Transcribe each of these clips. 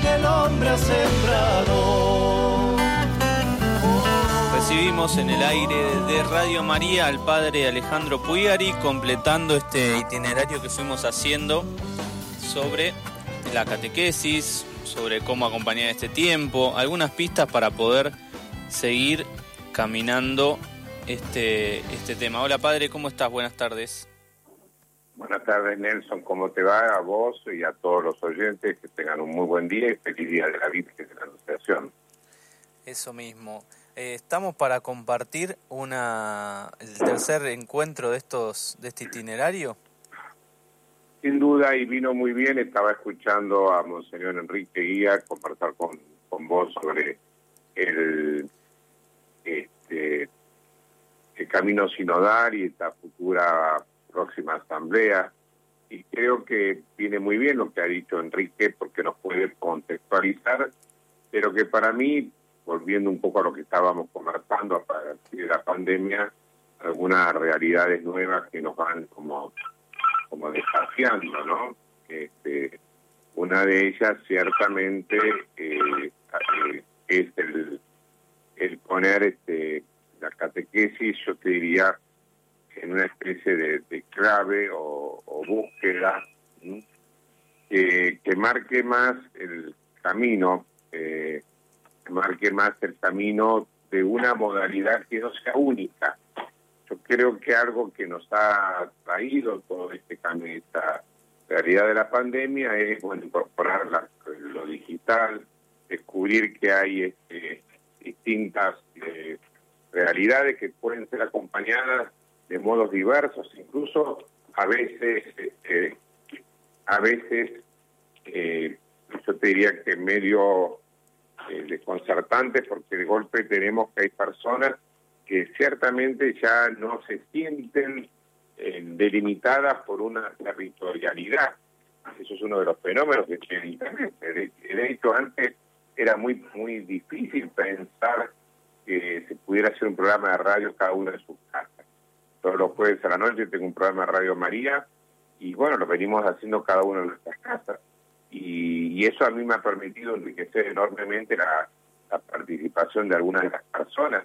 que el hombre ha sembrado. Recibimos en el aire de Radio María al padre Alejandro Puyari completando este itinerario que fuimos haciendo sobre la catequesis, sobre cómo acompañar este tiempo, algunas pistas para poder seguir caminando este, este tema. Hola padre, ¿cómo estás? Buenas tardes. Buenas tardes Nelson, ¿cómo te va a vos y a todos los oyentes? Que tengan un muy buen día y feliz día de la Virgen de la Anunciación. Eso mismo. Eh, estamos para compartir una el tercer encuentro de estos de este itinerario. Sin duda, y vino muy bien, estaba escuchando a Monseñor Enrique Guía conversar con, con vos sobre el, este, el camino sinodal y esta futura próxima asamblea. Y creo que viene muy bien lo que ha dicho Enrique porque nos puede contextualizar, pero que para mí, volviendo un poco a lo que estábamos conversando a partir de la pandemia, algunas realidades nuevas que nos van como, como desafiando, ¿no? Este, una de ellas ciertamente eh, eh, es el, el poner este, la catequesis, yo te diría, una especie de, clave o, búsqueda que, marque más el camino, eh, que marque más el camino de una modalidad que no sea única. Yo creo que algo que nos ha traído todo este cambio, esta realidad de la pandemia, es incorporar lo digital, descubrir que hay este, distintas eh, realidades que pueden ser acompañadas de modos diversos, incluso a veces, eh, a veces, eh, yo te diría que medio eh, desconcertantes, porque de golpe tenemos que hay personas que ciertamente ya no se sienten delimitadas por una territorialidad. Eso es uno de los fenómenos que tiene Internet. De hecho, antes era muy, muy difícil pensar que se pudiera hacer un programa de radio cada uno en su casa todos los jueves a la noche tengo un programa de Radio María y bueno, lo venimos haciendo cada uno en nuestras casas. Y, eso a mí me ha permitido enriquecer enormemente la, participación de algunas de las personas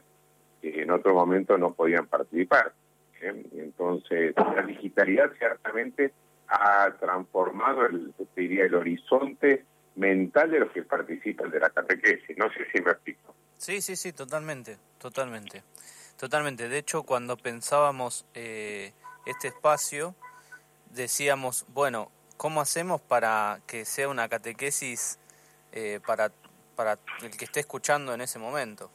que en otro momento no podían participar. ¿eh? Entonces, la digitalidad ciertamente ha transformado el, diría, el horizonte mental de los que participan de la catequesis. No sé si me explico. Sí, sí, sí, totalmente, totalmente. Totalmente. De hecho, cuando pensábamos eh, este espacio, decíamos, bueno, ¿cómo hacemos para que sea una catequesis eh, para, para el que esté escuchando en ese momento?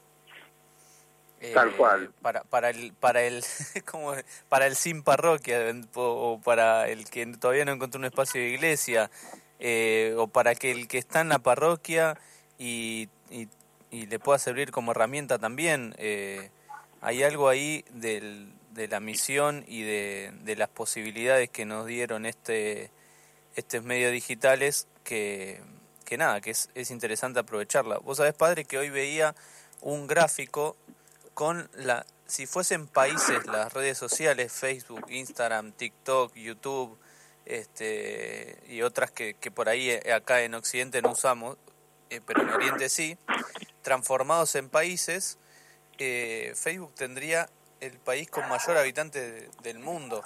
Tal eh, cual. Para, para el, para el, como, para el sin parroquia o para el que todavía no encontró un espacio de iglesia o para que el que está en la parroquia y, y, y le pueda servir como herramienta también. Eh, hay algo ahí del, de la misión y de, las posibilidades que nos dieron este estos medios digitales que, que nada, que es, es interesante aprovecharla. Vos sabés, padre, que hoy veía un gráfico con la, si fuesen países, las redes sociales, Facebook, Instagram, TikTok, YouTube, este, y otras que, que por ahí eh, acá en Occidente no usamos, eh, pero en Oriente sí, transformados en países, eh, Facebook tendría el país con mayor habitante del mundo.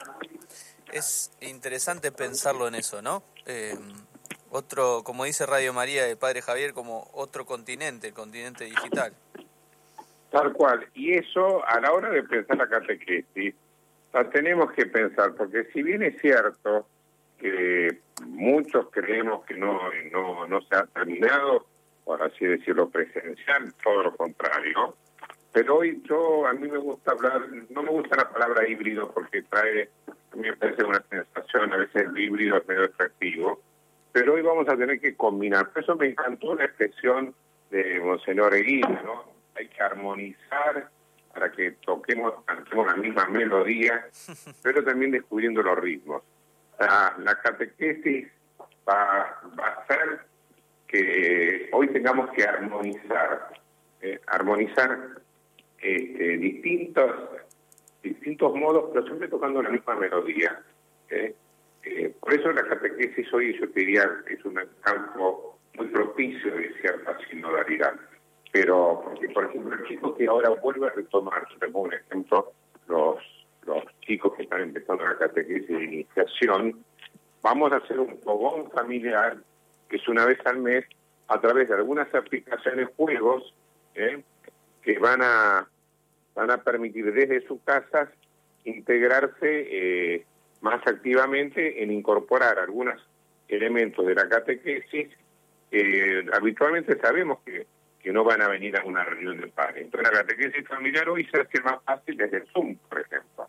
Es interesante pensarlo en eso, ¿no? Eh, otro, como dice Radio María de Padre Javier, como otro continente, el continente digital. Tal cual. Y eso, a la hora de pensar la catequesis, la tenemos que pensar, porque si bien es cierto que muchos creemos que no, no, no se ha terminado, por así decirlo, presencial, todo lo contrario, pero hoy yo, a mí me gusta hablar, no me gusta la palabra híbrido porque trae, a mí me parece una sensación, a veces el híbrido es medio efectivo, pero hoy vamos a tener que combinar. Por eso me encantó la expresión de Monseñor Eguina, ¿no? Hay que armonizar para que toquemos, cantemos la misma melodía, pero también descubriendo los ritmos. La, la catequesis va, va a hacer que hoy tengamos que armonizar, eh, armonizar este, distintos, distintos modos, pero siempre tocando la misma melodía. ¿eh? Eh, por eso la catequesis hoy, yo diría, es un campo muy propicio de cierta sinodalidad. Pero, porque, por ejemplo, el chico que ahora vuelve a retomar, un ejemplo, los, los chicos que están empezando la catequesis de iniciación, vamos a hacer un fogón familiar, que es una vez al mes, a través de algunas aplicaciones, juegos, ¿eh? Que van a, van a permitir desde sus casas integrarse eh, más activamente en incorporar algunos elementos de la catequesis. Eh, habitualmente sabemos que, que no van a venir a una reunión de padres. Entonces la catequesis familiar hoy se hace más fácil desde el Zoom, por ejemplo.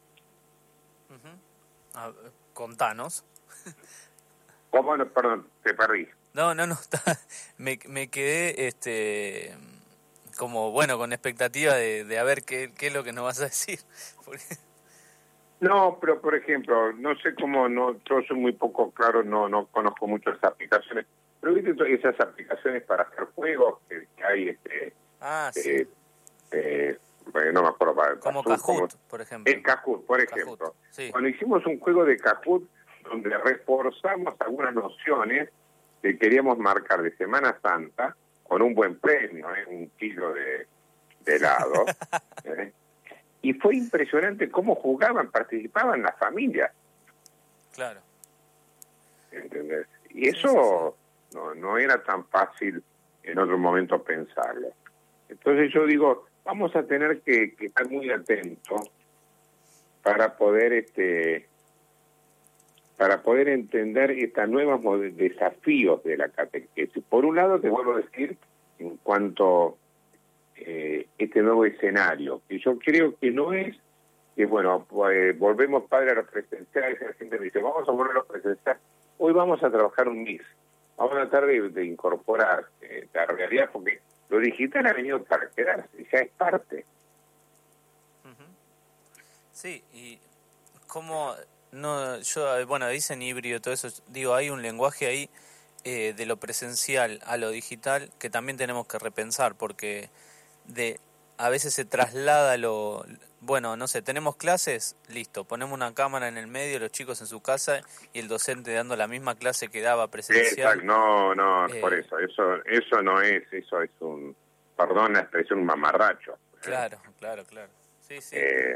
contanos. ¿Cómo? No, perdón, te perdí. No, no, no, me, me quedé este como, bueno, con expectativa de, de a ver qué, qué es lo que nos vas a decir. No, pero por ejemplo, no sé cómo, no, yo soy muy poco claro, no no conozco mucho esas aplicaciones, pero viste todas esas aplicaciones para hacer juegos que, hay, este, ah, sí. eh, eh, no me acuerdo. Para, como Kahoot, por ejemplo. El Kahoot, por ejemplo. Cuando hicimos un juego de Kahoot donde reforzamos algunas nociones que queríamos marcar de Semana Santa con un buen premio, ¿eh? un kilo de, de helado. ¿eh? y fue impresionante cómo jugaban, participaban las familias. Claro. ¿Entendés? Y eso No, no era tan fácil en otro momento pensarlo. Entonces yo digo, vamos a tener que, que estar muy atentos para poder este para poder entender estos nuevos desafíos de la catequesis. Por un lado, te vuelvo a decir, en cuanto eh, este nuevo escenario, que yo creo que no es que, bueno, pues, volvemos padre a los presenciales, la gente me dice, vamos a volver a los presenciales, hoy vamos a trabajar un mix, vamos a tratar de, incorporar eh, la realidad, porque lo digital ha venido para quedarse, ya es parte. Sí, y cómo no, yo, bueno, dicen híbrido, todo eso, digo, hay un lenguaje ahí eh, de lo presencial a lo digital que también tenemos que repensar, porque de a veces se traslada lo, bueno, no sé, tenemos clases, listo, ponemos una cámara en el medio, los chicos en su casa y el docente dando la misma clase que daba presencial. no, no, eh, por eso, eso, eso no es, eso es un, perdón la expresión, un mamarracho. Claro, claro, claro. Sí, sí. Eh,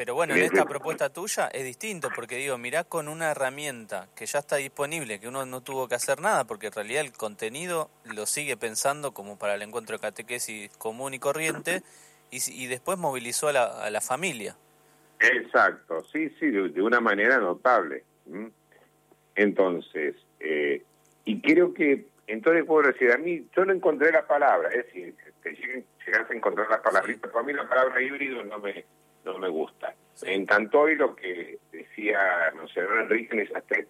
pero bueno, en esta propuesta tuya es distinto, porque digo, mirá con una herramienta que ya está disponible, que uno no tuvo que hacer nada, porque en realidad el contenido lo sigue pensando como para el encuentro de catequesis común y corriente, y, y después movilizó a la, a la familia. Exacto, sí, sí, de, una manera notable. Entonces, eh, y creo que, entonces puedo decir, a mí, yo no encontré la palabra, es decir, que llegas a encontrar la palabra, pero a mí la palabra híbrido no me no me gusta. Me encantó hoy lo que decía Monseñor Enrique en esas tres,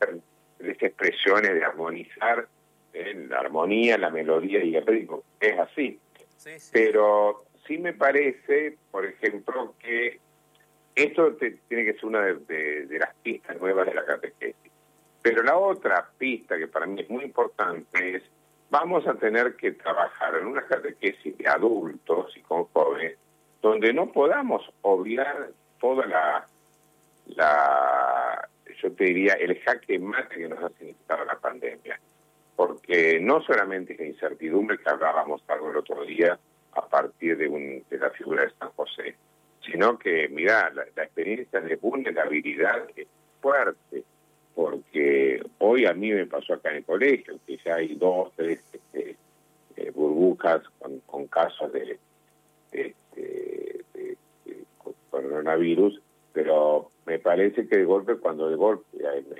expresiones de armonizar ¿eh? la armonía, la melodía y el ritmo. Es así. Pero sí me parece, por ejemplo, que esto tiene que ser una de, de, las pistas nuevas de la catequesis. Pero la otra pista que para mí es muy importante es, vamos a tener que trabajar en una catequesis de adultos y con jóvenes donde no podamos obviar toda la, la yo te diría, el jaque mate que nos ha significado la pandemia. Porque no solamente es la incertidumbre que hablábamos algo el otro día a partir de, un, de la figura de San José, sino que, mira, la, experiencia de vulnerabilidad es fuerte, porque hoy a mí me pasó acá en el colegio, que ya hay dos, tres este, eh, burbujas con casos de, de coronavirus, pero que de golpe, cuando de golpe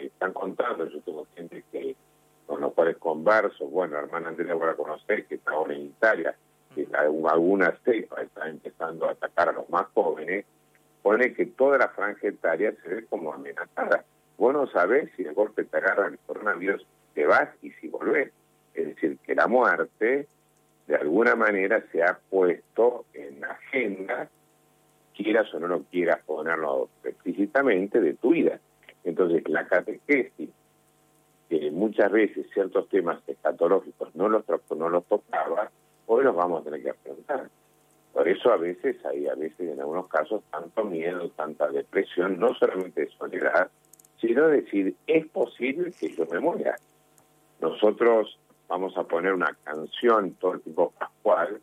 están contando, yo tengo gente que con los cuales converso, bueno, hermana Andrea voy a conocer, que está ahora en Italia, que algunas cepas están empezando a atacar a los más jóvenes, pone que toda la franja etaria se ve como amenazada. Vos no sabés si de golpe te agarra el coronavirus, te vas y si volvés. Es decir, que la muerte de alguna manera se ha puesto en la agenda quieras o no lo quieras ponerlo explícitamente, de tu vida. Entonces, la catequesis, que muchas veces ciertos temas escatológicos no los, no los tocaba, hoy los vamos a tener que afrontar. Por eso a veces hay, a veces en algunos casos, tanto miedo, tanta depresión, no solamente de soledad, sino decir, es posible que yo me muera. Nosotros vamos a poner una canción todo el tiempo pascual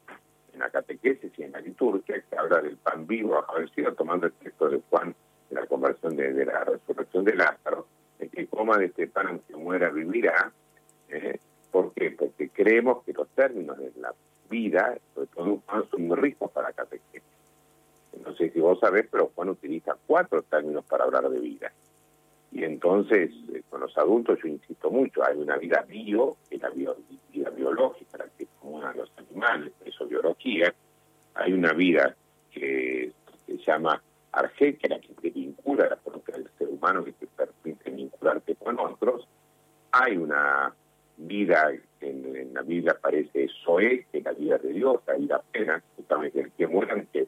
en la catequesis y en la liturgia que habla del pan vivo sido tomando el texto de Juan de la conversión de, la resurrección de Lázaro, el que coma de este pan aunque muera vivirá. ¿eh? ¿Por qué? Porque creemos que los términos de la vida, sobre todo Juan, son muy ricos para catequesis. No sé si vos sabés, pero Juan utiliza cuatro términos para hablar de vida. Y entonces, eh, con los adultos yo insisto mucho, hay una vida bio, que es la vida biológica, la que es común a los animales, eso biología. Hay una vida que se llama arge, que es la que te vincula, la propia del ser humano, que te permite vincularte con otros. Hay una vida, en, en la Biblia aparece Zoe, que es la vida de Dios, la vida plena, justamente el que muera, en que,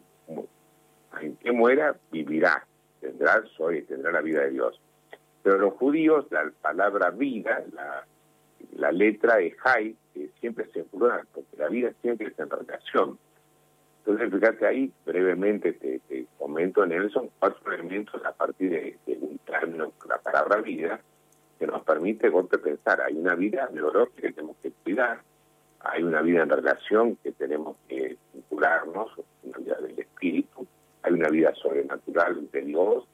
en que muera, vivirá, tendrá Zoe, tendrá la vida de Dios. Pero los judíos, la palabra vida, la, la letra es hay, que siempre se plural, porque la vida siempre está en relación. Entonces, fíjate ahí, brevemente te, comento, Nelson, cuatro elementos a partir de, un término, la palabra vida, que nos permite golpe pensar, hay una vida biológica que tenemos que cuidar, hay una vida en relación que tenemos que vincularnos, una vida del espíritu, hay una vida sobrenatural de Dios,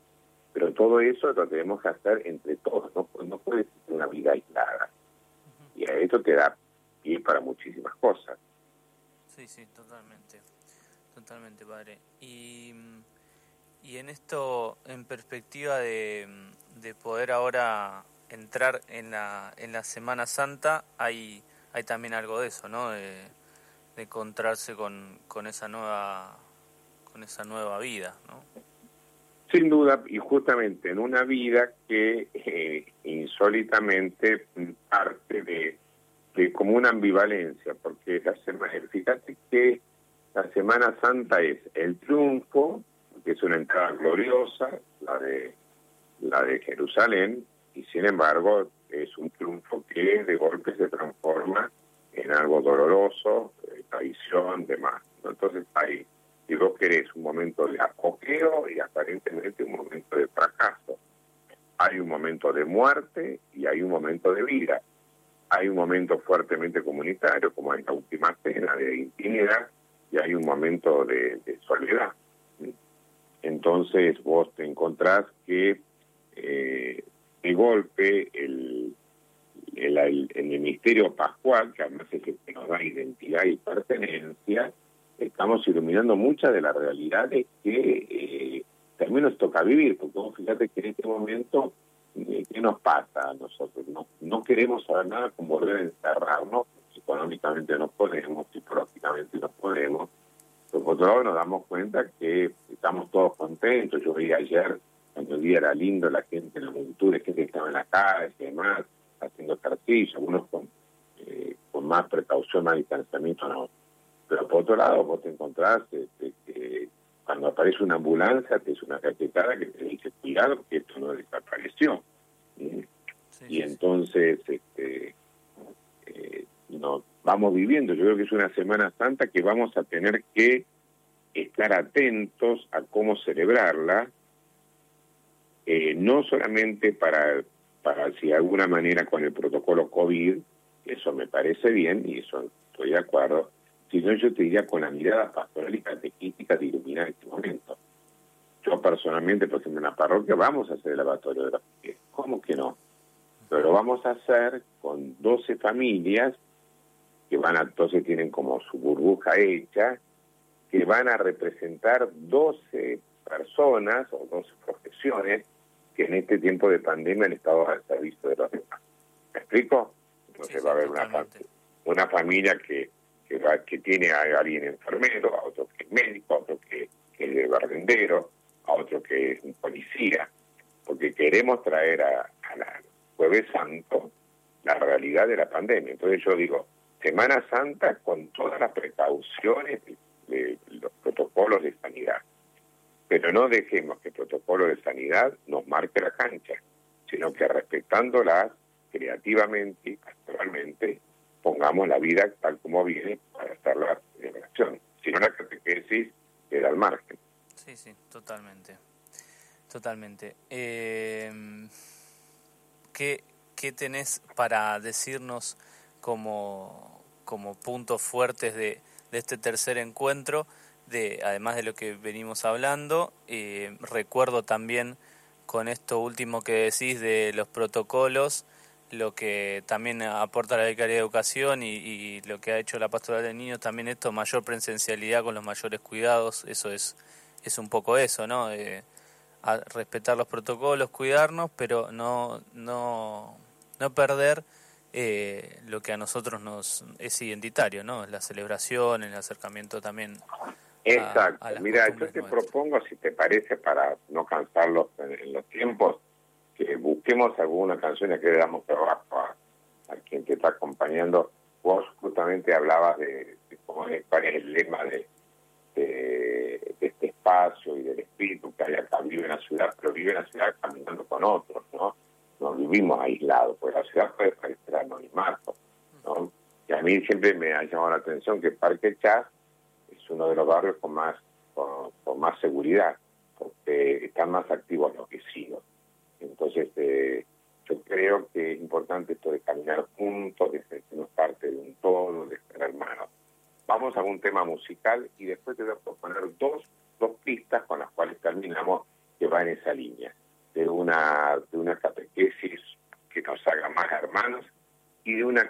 pero todo eso lo tenemos que hacer entre todos, no, no puede ser una vida aislada. Y a esto te da pie para muchísimas cosas. Sí, sí, totalmente, totalmente, padre. Y, y en esto, en perspectiva de, de poder ahora entrar en la, en la Semana Santa, hay, hay también algo de eso, ¿no? De, encontrarse con, con esa nueva con esa nueva vida, ¿no? Sin duda, y justamente en una vida que eh, insólitamente parte de, de, como una ambivalencia, porque la semana, fíjate que la Semana Santa es el triunfo, que es una entrada gloriosa, la de la de Jerusalén, y sin embargo es un triunfo que de golpe se transforma en algo doloroso, traición, demás. Entonces hay si vos querés un momento de apogeo y aparentemente un momento de fracaso. Hay un momento de muerte y hay un momento de vida. Hay un momento fuertemente comunitario, como en la última cena de intimidad, y hay un momento de, soledad. Entonces vos te encontrás que eh, de golpe el, el, el, el, misterio pascual, que además es el que nos da identidad y pertenencia, estamos iluminando muchas de las realidades que eh, también nos toca vivir, porque fíjate que en este momento, eh, ¿qué nos pasa a nosotros? No, no queremos saber nada con volver a encerrarnos, económicamente no podemos, psicológicamente no podemos, pero por otro lado nos damos cuenta que estamos todos contentos, yo veía ayer, cuando el día era lindo, la gente en la multitud, gente que estaba en la calle y demás, haciendo ejercicio, algunos con, eh, con más precaución, más distanciamiento, no. Pero por otro lado, vos te encontrás este, que cuando aparece una ambulancia, te es una cachetada que te dice, cuidado, que esto no desapareció. y entonces, este, eh, nos vamos viviendo. Yo creo que es una Semana Santa que vamos a tener que estar atentos a cómo celebrarla, eh, no solamente para, para, si de alguna manera con el protocolo COVID, eso me parece bien y eso estoy de acuerdo, sino yo te diría con la mirada pastoral y catequística de iluminar este momento. Yo personalmente, por ejemplo, en la parroquia vamos a hacer el lavatorio de la. ¿Cómo que no? Pero vamos a hacer con 12 familias que van a, entonces tienen como su burbuja hecha, que van a representar 12 personas o 12 profesiones que en este tiempo de pandemia han estado al servicio de los demás. ¿Me explico? Entonces va a haber una, una familia que que, que tiene a alguien enfermero, a otro que es médico, a otro que, es barrendero, a otro que es un policía, porque queremos traer a, a la Jueves Santo la realidad de la pandemia. Entonces yo digo, Semana Santa con todas las precauciones de, los protocolos de sanidad, pero no dejemos que el protocolo de sanidad nos marque la cancha, sino que respetándolas creativamente y pastoralmente pongamos la vida tal como viene para estarla en acción. Si no, la catequesis queda al margen. Sí, sí, totalmente. Totalmente. Eh, ¿qué, ¿Qué tenés para decirnos como, como puntos fuertes de, de este tercer encuentro, de, además de lo que venimos hablando. Eh, recuerdo también con esto último que decís de los protocolos, lo que también aporta la Vicaría de Educación y, lo que ha hecho la Pastoral de Niños, también esto, mayor presencialidad con los mayores cuidados, eso es, es un poco eso, ¿no? respetar los protocolos, cuidarnos, pero no, no, no perder eh, lo que a nosotros nos es identitario, ¿no? La celebración, el acercamiento también. Exacto. Mira, yo te propongo, si te parece, para no cansarlos en, los tiempos, que busquemos alguna canción que le damos trabajo a, quien te está acompañando. Vos justamente hablabas de, cómo es, cuál es el lema de, de, este espacio y del espíritu que hay acá. Vive en la ciudad, pero vive en la ciudad caminando con otros, ¿no? No vivimos aislados, porque la ciudad puede parecer anonimato, ¿no? Y a mí siempre me ha llamado la atención que Parque Chas es uno de los barrios con más con, más seguridad, porque están más activos los vecinos. Entonces, eh, yo creo que es importante esto de caminar juntos, de sentirnos parte de un todo, de ser hermanos. Vamos a un tema musical y después te voy a proponer dos, dos pistas con las cuales terminamos que va en esa línea, de una, de una catequesis que nos haga más hermanos y de una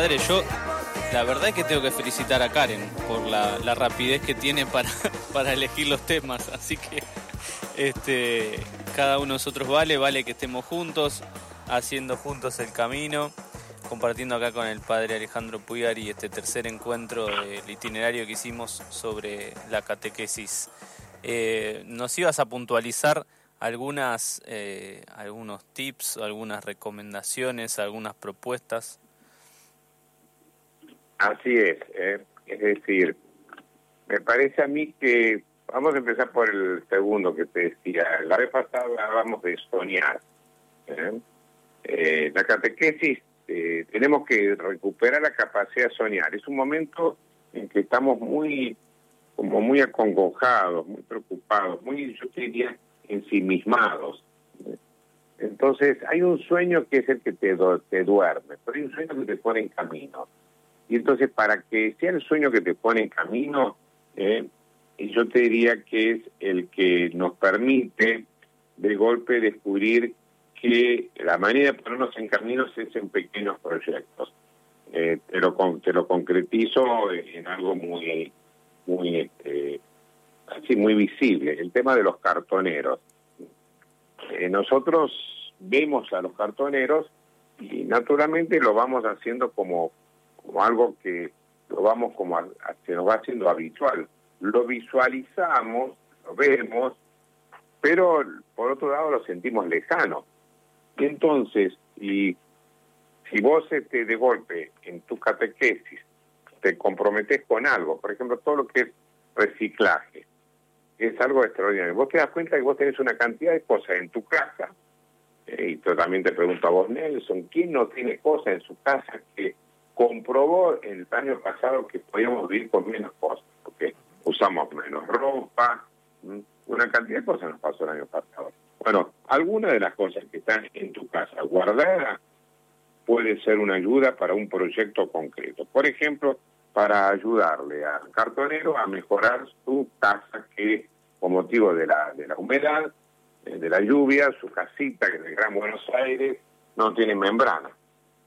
padre, yo la verdad es que tengo que felicitar a Karen por la, rapidez que tiene para, para elegir los temas. Así que este, cada uno de nosotros vale, vale que estemos juntos, haciendo juntos el camino. compartiendo acá con el padre Alejandro Puyari este tercer encuentro del itinerario que hicimos sobre la catequesis. Eh, nos ibas a puntualizar algunas, eh, algunos tips, algunas recomendaciones, algunas propuestas. Así es, eh. es decir, me parece a mí que vamos a empezar por el segundo que te decía. La vez pasada hablábamos de soñar. ¿eh? Eh, la catequesis eh, tenemos que recuperar la capacidad de soñar. Es un momento en que estamos muy como muy acongojados, muy preocupados, muy, yo diría, ensimismados. Entonces, hay un sueño que es el que te, te duerme, pero hay un sueño que te pone en camino. Y entonces, para que sea el sueño que te pone en camino, eh, yo te diría que es el que nos permite de golpe descubrir que la manera de ponernos en caminos es en pequeños proyectos. Eh, te, lo, te lo concretizo en algo muy, muy, este, así muy visible, el tema de los cartoneros. Eh, nosotros vemos a los cartoneros y naturalmente lo vamos haciendo como, como algo que lo vamos como a, se nos va haciendo habitual. Lo visualizamos, lo vemos, pero por otro lado lo sentimos lejano. Entonces, y si vos este, de golpe en tu catequesis te comprometes con algo, por ejemplo, todo lo que es reciclaje, es algo extraordinario. Vos te das cuenta que vos tenés una cantidad de cosas en tu casa, eh, y también te pregunto a vos, Nelson, ¿quién no tiene cosas en su casa que comprobó el año pasado que podíamos vivir con menos cosas? Porque usamos menos ropa, una cantidad de cosas nos pasó el año pasado. Bueno, alguna de las cosas que están en tu casa guardadas puede ser una ayuda para un proyecto concreto. Por ejemplo, para ayudarle al cartonero a mejorar su casa que, con motivo de la, de la humedad, eh, de la lluvia, su casita, que en el Gran Buenos Aires no tiene membrana.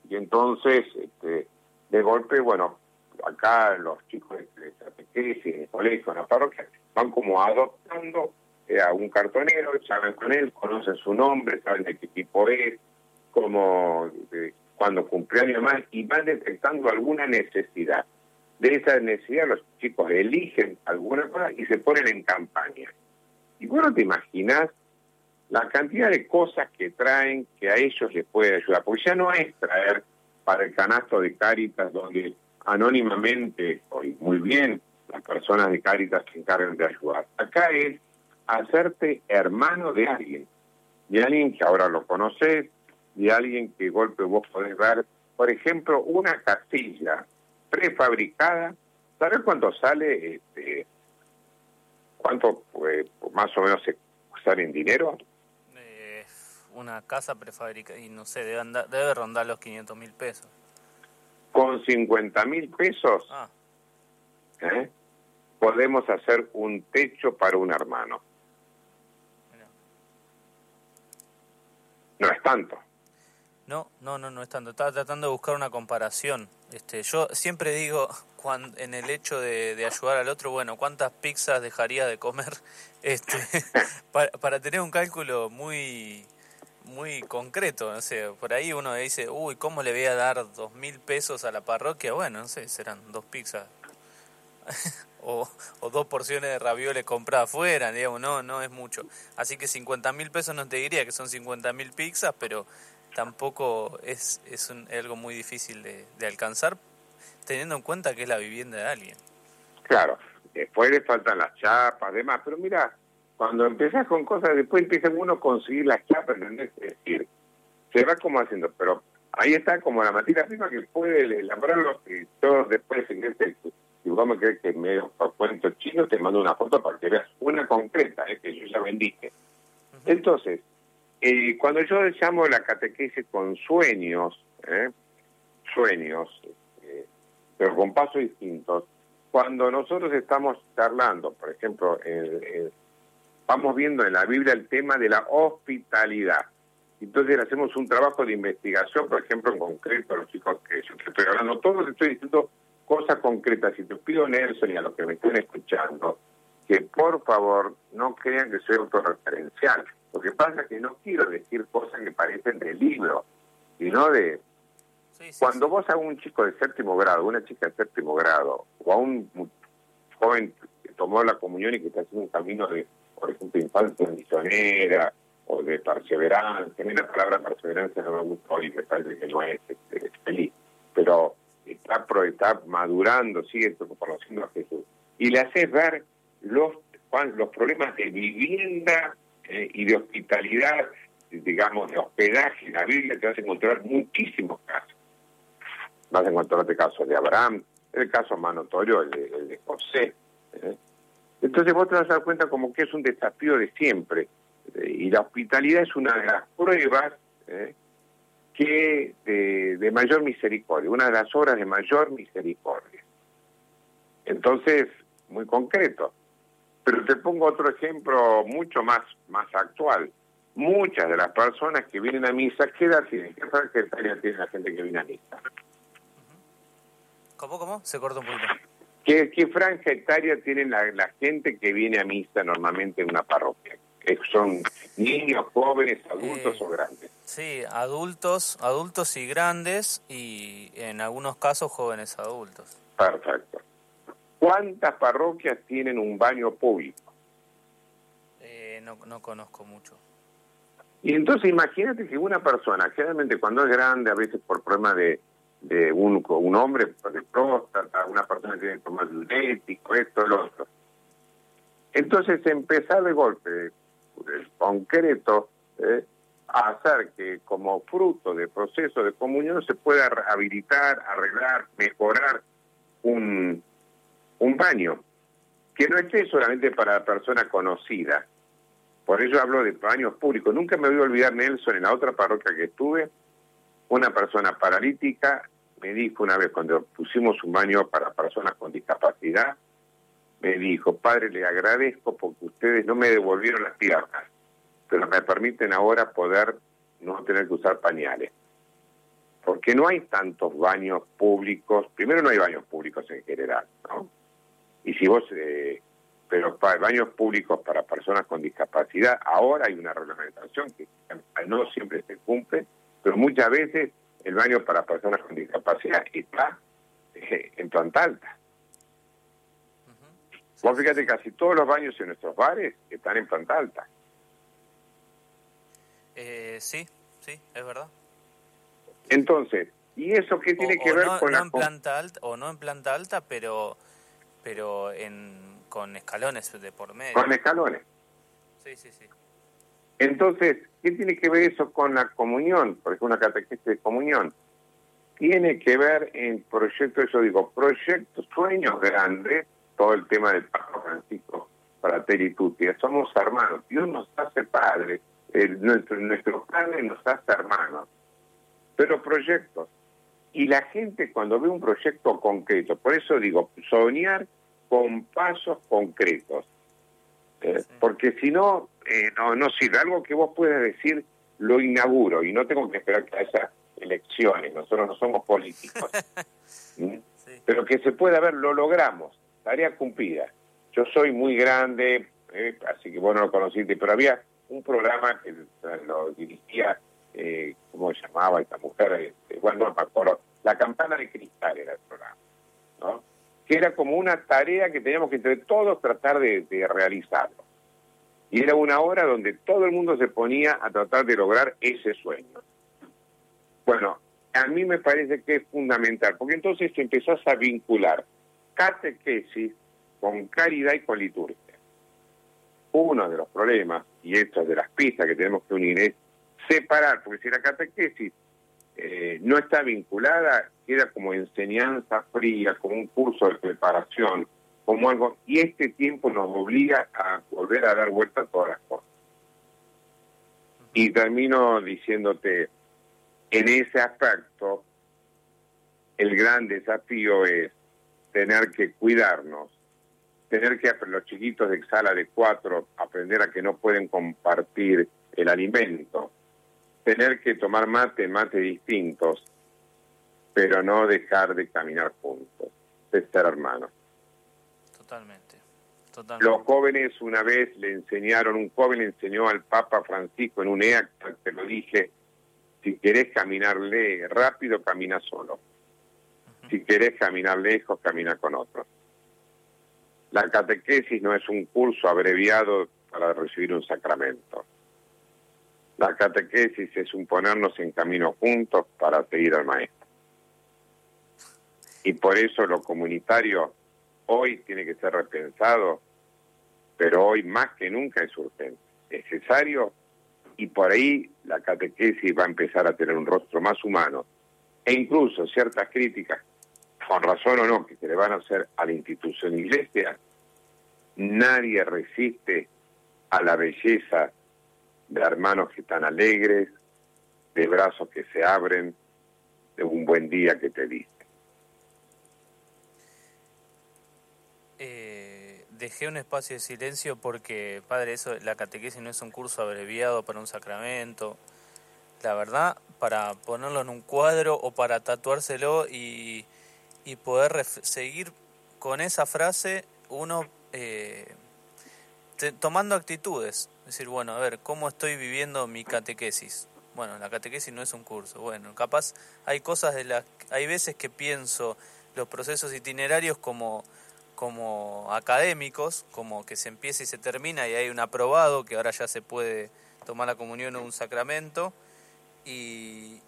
Y entonces, este, de golpe, bueno, acá los chicos de en el colegio, en la parroquia, van como adoptando eh, a un cartonero, saben con él, conocen su nombre, saben de qué tipo es, como de, cuando cumpleaños más, y van detectando alguna necesidad. De esa necesidad los chicos eligen alguna cosa y se ponen en campaña. Y bueno, te imaginas la cantidad de cosas que traen que a ellos les puede ayudar, porque ya no es traer para el canasto de Cáritas donde anónimamente, hoy muy bien, las personas de Cáritas se encargan de ayudar. Acá es hacerte hermano de alguien, de alguien que ahora lo conoces, de alguien que golpe vos podés ver, por ejemplo, una casilla prefabricada, ¿sabes cuánto sale? Este, ¿Cuánto pues, más o menos se sale en dinero? Una casa prefabricada, y no sé, debe, debe rondar los 500 mil pesos. Con 50 mil pesos ah. ¿eh? podemos hacer un techo para un hermano. No es tanto. No, no, no, no es tanto. Estaba tratando de buscar una comparación. Este, yo siempre digo, cuando, en el hecho de, de, ayudar al otro, bueno, ¿cuántas pizzas dejaría de comer? Este, para, para tener un cálculo muy, muy concreto, no sé, por ahí uno dice, uy, ¿cómo le voy a dar dos mil pesos a la parroquia? Bueno, no sé, serán dos pizzas o, dos porciones de ravioles compradas afuera, digamos, no, no es mucho. Así que 50 mil pesos no te diría que son 50 mil pizzas, pero tampoco es, es un, algo muy difícil de, de, alcanzar, teniendo en cuenta que es la vivienda de alguien. Claro, después le faltan las chapas, demás, pero mira, cuando empiezas con cosas, después empieza uno a conseguir las chapas, ¿entendés? Es decir, se va como haciendo, pero ahí está como la materia prima que puede elaborarlo y todos después en este si vos me crees que me cuento chino, te mando una foto para que veas una concreta, eh, que yo ya vendiste. Uh -huh. Entonces, eh, cuando yo llamo la catequesis con sueños, eh, sueños, eh, pero con pasos distintos, cuando nosotros estamos charlando, por ejemplo, vamos viendo en la Biblia el tema de la hospitalidad. Entonces hacemos un trabajo de investigación, por ejemplo, en concreto, a los chicos que yo te estoy hablando, todos estoy diciendo cosas concretas. Y te pido, Nelson, y a los que me estén escuchando, que por favor no crean que soy autorreferencial. Lo que pasa es que no quiero decir cosas que parecen de libro, sino de, Sí, sí, Cuando sí. vos a un chico de séptimo grado, una chica de séptimo grado, o a un joven que tomó la comunión y que está haciendo un camino de, por ejemplo, infancia misionera o de perseverancia, a mí la palabra perseverancia no me gusta hoy, me parece que no es, este, es feliz, pero está, está madurando, sigue conociendo a Jesús. Y le haces ver los, los problemas de vivienda eh, y de hospitalidad, digamos, de hospedaje. La Biblia te vas a encontrar muchísimos casos vas a encontrarte casos de Abraham, el caso más notorio, el de, el de José. Entonces vos te vas a dar cuenta como que es un desafío de siempre. eh, y la hospitalidad es una de las pruebas ¿eh? que de, mayor misericordia, una de las obras de mayor misericordia. Entonces, muy concreto. Pero te pongo otro ejemplo mucho más, más actual. Muchas de las personas que vienen a misa, ¿qué edad tienen? ¿Qué etaria tiene la gente que viene a misa? ¿Cómo, cómo? Se corta un poquito. ¿Qué, qué franja etaria tiene la, la gente que viene a misa normalmente en una parroquia? ¿Que ¿Son niños, jóvenes, adultos Eh, o grandes? Sí, adultos, adultos y grandes y en algunos casos jóvenes adultos. Perfecto. ¿Cuántas parroquias tienen un baño público? Eh, no, no conozco mucho. Y entonces imagínate que una persona, generalmente cuando es grande, a veces por problemas de, de un, un hombre de próstata, una persona que tiene que tomar diurético, esto, lo otro. Entonces empezar de golpe, de concreto, eh, a hacer que como fruto del proceso de comunión se pueda habilitar, arreglar, mejorar un, un baño, que no esté solamente para la persona conocida, por ello hablo de baños públicos. Nunca me voy a olvidar, Nelson, en la otra parroquia que estuve, una persona paralítica me dijo una vez cuando pusimos un baño para personas con discapacidad, me dijo, padre, le agradezco porque ustedes no me devolvieron las piernas, pero me permiten ahora poder no tener que usar pañales. Porque no hay tantos baños públicos, primero no hay baños públicos en general, ¿no? Y si vos eh, pero para baños públicos para personas con discapacidad, ahora hay una reglamentación que no siempre se cumple, pero muchas veces el baño para personas con discapacidad está eh, en planta alta. Vos fíjate, casi todos los baños en nuestros bares están en planta alta. Eh, sí, sí, es verdad. Entonces, ¿y eso qué tiene O- que o ver no, con no la... en planta alta o no en planta alta, pero pero en con escalones de por medio. con escalones? Sí, sí, sí. Entonces, ¿qué tiene que ver eso con la comunión? Por ejemplo, una catequesis de comunión. Tiene que ver en proyectos, yo digo, proyectos, sueños grandes, todo el tema del Papa Francisco para Tutti. Somos hermanos, Dios nos hace padres, nuestro, nuestro Padre nos hace hermanos, pero proyectos. Y la gente cuando ve un proyecto concreto, por eso digo, soñar con pasos concretos. Eh, Sí. Porque si no, eh, no, no sirve. Algo que vos puedas decir, lo inauguro y no tengo que esperar que haya elecciones. Nosotros no somos políticos. ¿Mm? sí. Pero que se pueda ver, lo logramos. Tarea cumplida. Yo soy muy grande, eh, así que vos no lo conociste, pero había un programa que lo dirigía, eh, ¿cómo se llamaba esta mujer? Este, bueno, no me acuerdo. La campana de cristal era el programa, ¿no? Que era como una tarea que teníamos que entre todos tratar de, de realizarlo. Y era una hora donde todo el mundo se ponía a tratar de lograr ese sueño. Bueno, a mí me parece que es fundamental, porque entonces empezás a vincular catequesis con caridad y con liturgia. Uno de los problemas, y esto es de las pistas que tenemos que unir, es separar, porque si la catequesis eh, no está vinculada, queda como enseñanza fría, como un curso de preparación, como algo, y este tiempo nos obliga a volver a dar vuelta a todas las cosas. Y termino diciéndote, en ese aspecto, el gran desafío es tener que cuidarnos, tener que los chiquitos de sala de cuatro aprender a que no pueden compartir el alimento, tener que tomar mate, mate distintos, pero no dejar de caminar juntos, de ser hermanos. Totalmente. Totalmente. Los jóvenes una vez le enseñaron, un joven le enseñó al Papa Francisco en un acto, te lo dije, Si querés caminar rápido, camina solo. Si querés caminar lejos, camina con otros. La catequesis no es un curso abreviado para recibir un sacramento. La catequesis es un ponernos en camino juntos para seguir al maestro. Y por eso lo comunitario hoy tiene que ser repensado, pero hoy más que nunca es urgente, necesario, y por ahí la catequesis va a empezar a tener un rostro más humano. E incluso ciertas críticas, con razón o no, que se le van a hacer a la institución iglesia, nadie resiste a la belleza de hermanos que están alegres, de brazos que se abren, de un buen día que te diste. Eh, dejé un espacio de silencio porque, padre, eso, la catequesis no es un curso abreviado para un sacramento. La verdad, para ponerlo en un cuadro o para tatuárselo y, y poder seguir con esa frase, uno eh, tomando actitudes. Decir, bueno, a ver, ¿cómo estoy viviendo mi catequesis? Bueno, la catequesis no es un curso. Bueno, capaz hay cosas de las... Hay veces que pienso los procesos itinerarios como, como académicos, como que se empieza y se termina y hay un aprobado, que ahora ya se puede tomar la comunión o un sacramento. Y,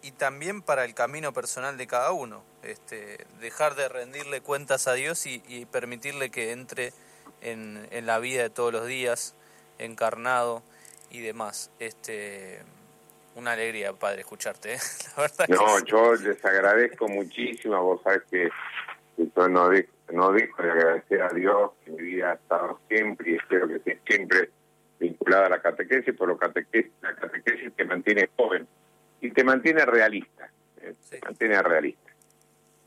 y también para el camino personal de cada uno. Este, dejar de rendirle cuentas a Dios y, permitirle que entre en, en, la vida de todos los días, encarnado y demás. Este, una alegría, Padre, escucharte. ¿eh? La verdad no, yo les agradezco muchísimo. Vos sabés que yo no dejo, no dejo de agradecer a Dios que mi vida ha estado siempre y espero que esté siempre vinculada a la catequesis, por lo catequesis, la catequesis te mantiene joven y te mantiene realista, eh, te mantiene realista.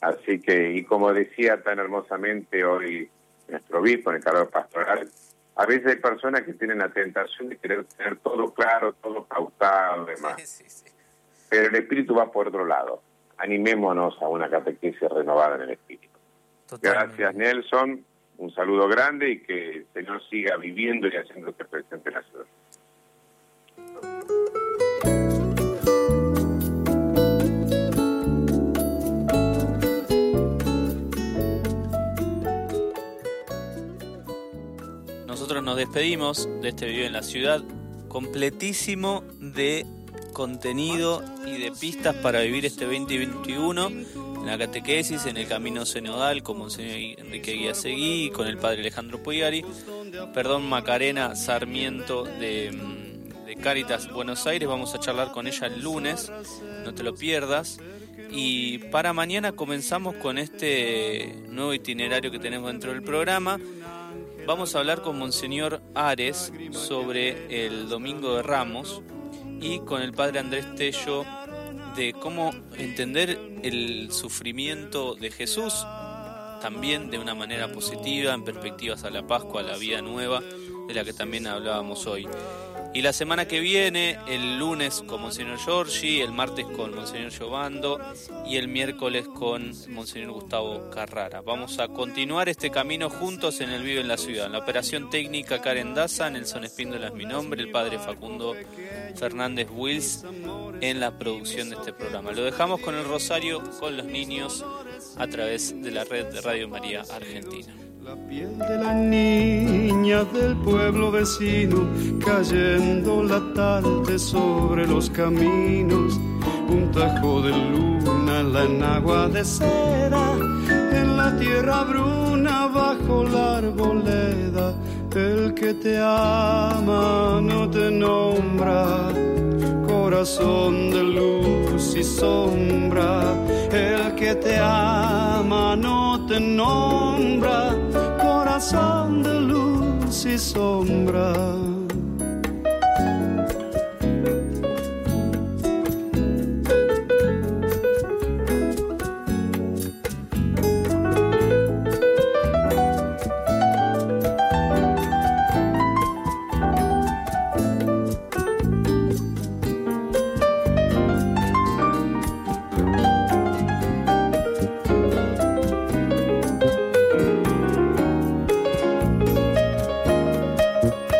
Así que, y como decía tan hermosamente hoy nuestro obispo en el calor pastoral, a veces hay personas que tienen la tentación de querer tener todo claro, todo pautado, demás. Pero el espíritu va por otro lado. Animémonos a una catequesis renovada en el espíritu. Gracias, Nelson. Un saludo grande y que el Señor siga viviendo y haciéndose presente en la ciudad. nosotros nos despedimos de este video en la ciudad completísimo de contenido y de pistas para vivir este 2021 en la catequesis, en el camino senodal con Monseñor Enrique Guiaseguí y con el padre Alejandro Puyari, perdón, Macarena Sarmiento de, mm, de Caritas Buenos Aires, vamos a charlar con ella el lunes, no te lo pierdas. Y para mañana comenzamos con este nuevo itinerario que tenemos dentro del programa. Vamos a hablar con Monseñor Ares sobre el Domingo de Ramos y con el Padre Andrés Tello de cómo entender el sufrimiento de Jesús también de una manera positiva en perspectivas a la Pascua, a la vida nueva de la que también hablábamos hoy. Y la semana que viene, el lunes con Monseñor Giorgi, el martes con Monseñor Giovando y el miércoles con Monseñor Gustavo Carrara. Vamos a continuar este camino juntos en el Vive en la Ciudad. En la operación técnica Karen Daza, Nelson Espíndola es mi nombre, el padre Facundo Fernández Wills en la producción de este programa. Lo dejamos con el Rosario, con los niños, a través de la red de Radio María Argentina. La piel de la niña del pueblo vecino cayendo la tarde sobre los caminos. Un tajo de luna, la enagua de seda, en la tierra bruna bajo la arboleda. El que te ama no te nombra, corazón de luz y sombra. El que te ama no te nombra corazón de luz y sombra.